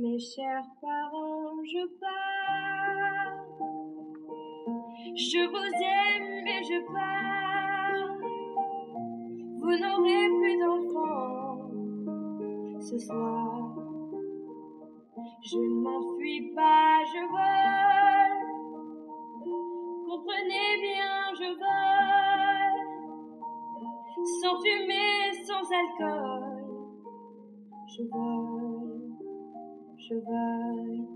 Mes chers parents, je pars. Je vous aime et je pars. Vous n'aurez plus d'enfants ce soir. Je ne m'enfuis pas, je vole. Comprenez bien, je vole. Sans fumée, sans alcool. Je vole, je vole.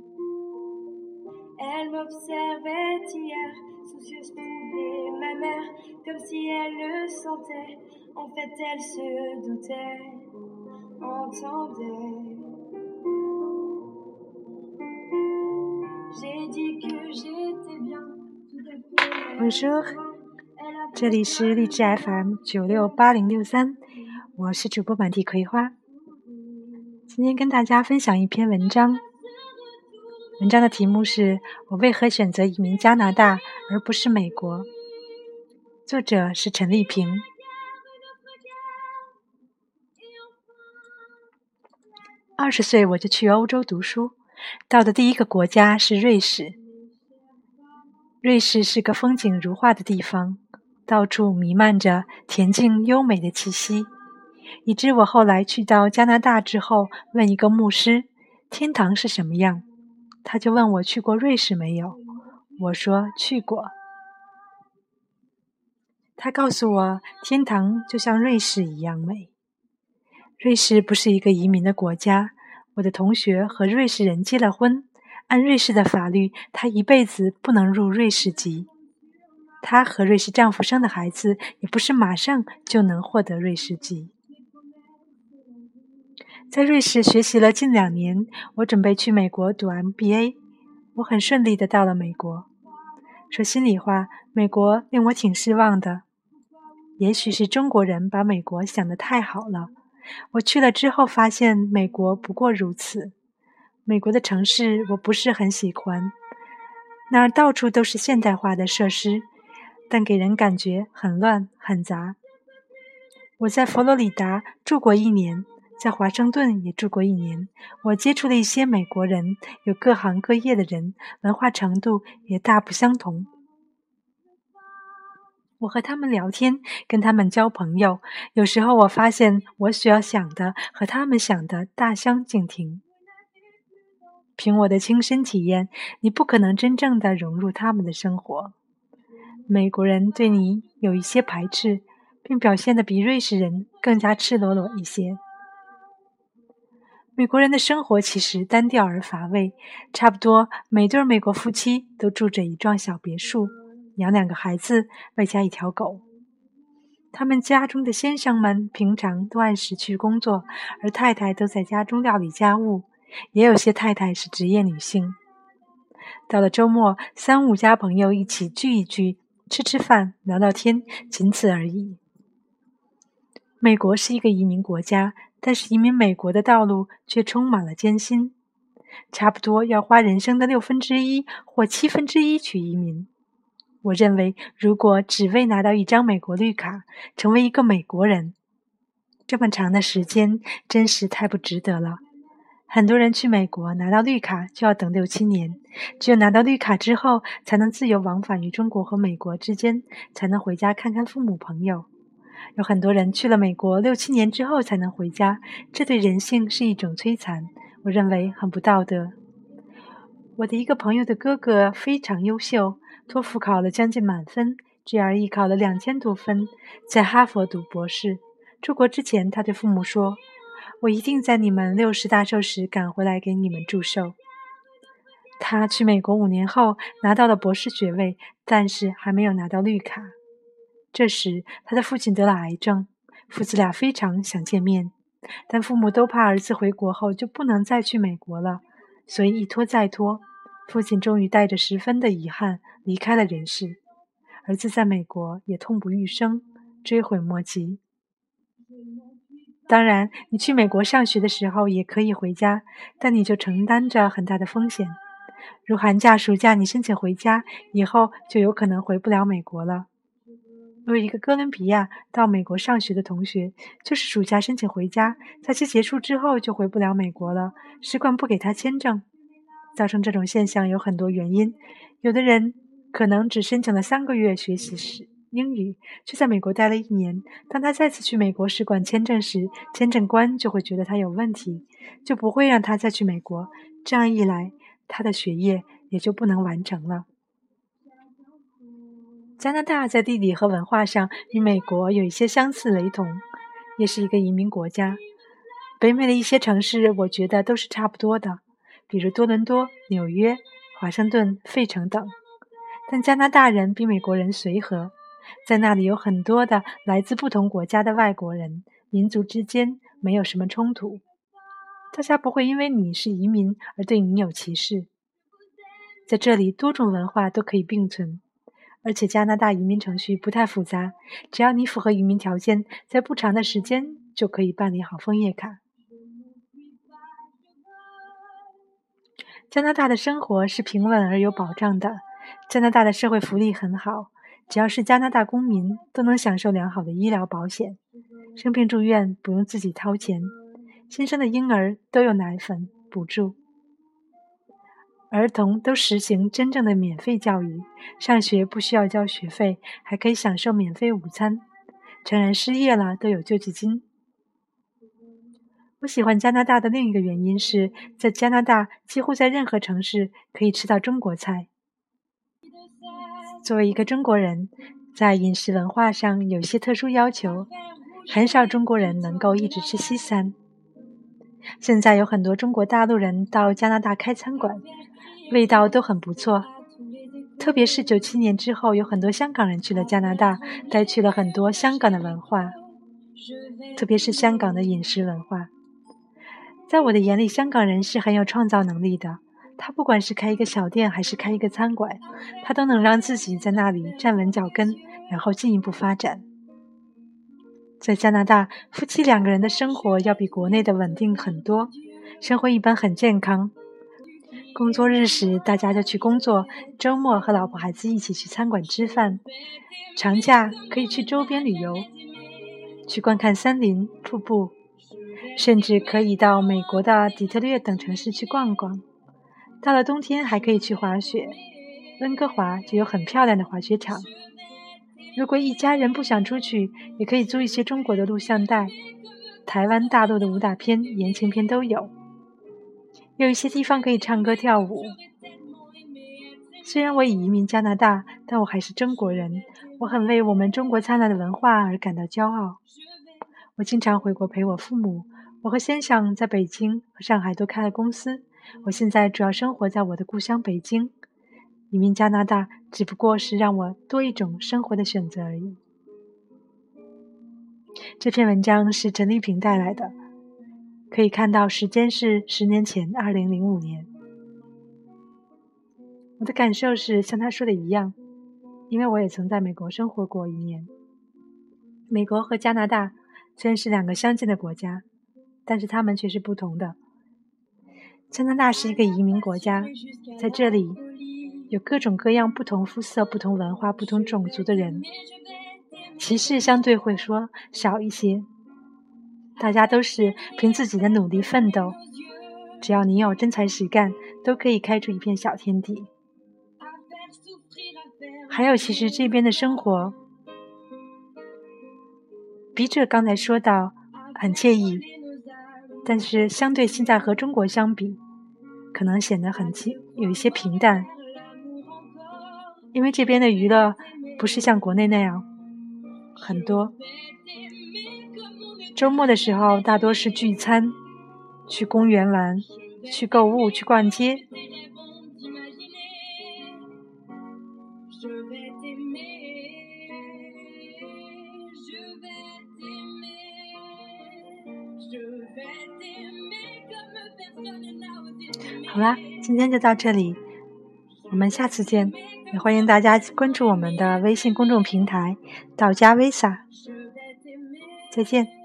Elle m'observait hier, soucieuse troublée, ma mère, comme si elle le sentait. En fait, elle se doutait, entendait. J'ai dit que j'étais bien, tout à coup. Bonjour， Elle a 这里是荔枝 FM 九六八零六三，我是主播满地葵花。 今天跟大家分享一篇文章，文章的题目是我为何选择移民加拿大而不是美国。作者是陈丽萍。二十岁我就去欧洲读书，到的第一个国家是瑞士。瑞士是个风景如画的地方，到处弥漫着恬静优美的气息，以致我后来去到加拿大之后，问一个牧师：“天堂是什么样？”他就问我去过瑞士没有，我说去过。他告诉我，天堂就像瑞士一样美。瑞士不是一个移民的国家，我的同学和瑞士人结了婚。按瑞士的法律，她一辈子不能入瑞士籍。她和瑞士丈夫生的孩子也不是马上就能获得瑞士籍。在瑞士学习了近两年，我准备去美国读 MBA。我很顺利的到了美国。说心里话，美国令我挺失望的。也许是中国人把美国想得太好了。我去了之后，发现美国不过如此。美国的城市我不是很喜欢，那儿到处都是现代化的设施，但给人感觉很乱很杂。我在佛罗里达住过一年，在华盛顿也住过一年。我接触了一些美国人，有各行各业的人，文化程度也大不相同。我和他们聊天，跟他们交朋友，有时候我发现我所要想的和他们想的大相径庭。凭我的亲身体验，你不可能真正的融入他们的生活。美国人对你有一些排斥，并表现的比瑞士人更加赤裸裸一些。美国人的生活其实单调而乏味，差不多每对美国夫妻都住着一幢小别墅，养两个孩子，外加一条狗。他们家中的先生们平常都按时去工作，而太太都在家中料理家务。也有些太太是职业女性。到了周末，三五家朋友一起聚一聚，吃吃饭，聊聊天，仅此而已。美国是一个移民国家，但是移民美国的道路却充满了艰辛，差不多要花人生的六分之一或七分之一去移民。我认为，如果只为拿到一张美国绿卡，成为一个美国人，这么长的时间真是太不值得了。很多人去美国拿到绿卡就要等六七年，只有拿到绿卡之后，才能自由往返于中国和美国之间，才能回家看看父母朋友。有很多人去了美国六七年之后才能回家，这对人性是一种摧残，我认为很不道德。我的一个朋友的哥哥非常优秀，托福考了将近满分，GRE 考了两千多分，在哈佛读博士。出国之前，他对父母说。我一定在你们六十大寿时赶回来给你们祝寿。他去美国五年后拿到了博士学位，但是还没有拿到绿卡。这时，他的父亲得了癌症，父子俩非常想见面，但父母都怕儿子回国后就不能再去美国了，所以一拖再拖。父亲终于带着十分的遗憾离开了人世，儿子在美国也痛不欲生，追悔莫及。当然，你去美国上学的时候也可以回家，但你就承担着很大的风险。如寒假、暑假你申请回家，以后就有可能回不了美国了。我有一个哥伦比亚到美国上学的同学，就是暑假申请回家，假期结束之后就回不了美国了，使馆不给他签证。造成这种现象有很多原因，有的人可能只申请了三个月学习时英语，却在美国待了一年。当他再次去美国使馆签证时，签证官就会觉得他有问题，就不会让他再去美国。这样一来，他的学业也就不能完成了。加拿大在地理和文化上与美国有一些相似雷同，也是一个移民国家。北美的一些城市，我觉得都是差不多的。比如多伦多、纽约、华盛顿、费城等，但加拿大人比美国人随和，在那里有很多的来自不同国家的外国人，民族之间没有什么冲突，大家不会因为你是移民而对你有歧视。在这里，多种文化都可以并存，而且加拿大移民程序不太复杂，只要你符合移民条件，在不长的时间就可以办理好枫叶卡。加拿大的生活是平稳而有保障的。加拿大的社会福利很好，只要是加拿大公民都能享受良好的医疗保险，生病住院不用自己掏钱，新生的婴儿都有奶粉补助，儿童都实行真正的免费教育，上学不需要交学费，还可以享受免费午餐，成人失业了都有救济金。我喜欢加拿大的另一个原因是在加拿大，几乎在任何城市可以吃到中国菜。作为一个中国人，在饮食文化上有些特殊要求，很少中国人能够一直吃西餐。现在有很多中国大陆人到加拿大开餐馆，味道都很不错。特别是九七年之后，有很多香港人去了加拿大，带去了很多香港的文化，特别是香港的饮食文化。在我的眼里，香港人是很有创造能力的。他不管是开一个小店，还是开一个餐馆，他都能让自己在那里站稳脚跟，然后进一步发展。在加拿大，夫妻两个人的生活要比国内的稳定很多，生活一般很健康。工作日时，大家就去工作；周末和老婆孩子一起去餐馆吃饭；长假可以去周边旅游，去观看森林、瀑布。甚至可以到美国的底特律等城市去逛逛。到了冬天还可以去滑雪，温哥华就有很漂亮的滑雪场。如果一家人不想出去，也可以租一些中国的录像带，台湾、大陆的武打片、言情片都有。有一些地方可以唱歌跳舞。虽然我已移民加拿大，但我还是中国人。我很为我们中国灿烂的文化而感到骄傲。我经常回国陪我父母。我和先生在北京和上海都开了公司。我现在主要生活在我的故乡北京。移民加拿大只不过是让我多一种生活的选择而已。这篇文章是陈丽萍带来的，可以看到时间是十年前，二零零五年。我的感受是像他说的一样，因为我也曾在美国生活过一年。美国和加拿大虽然是两个相近的国家。但是他们却是不同的。加拿大是一个移民国家，在这里有各种各样、不同肤色、不同文化、不同种族的人，歧视相对会说少一些。大家都是凭自己的努力奋斗，只要你有真才实干，都可以开出一片小天地。还有，其实这边的生活笔者刚才说到很惬意。但是相对现在和中国相比，可能显得很轻，有一些平淡，因为这边的娱乐不是像国内那样很多。周末的时候，大多是聚餐、去公园玩、去购物、去逛街。好啦，今天就到这里，我们下次见。也欢迎大家关注我们的微信公众平台“道家 Visa”。再见。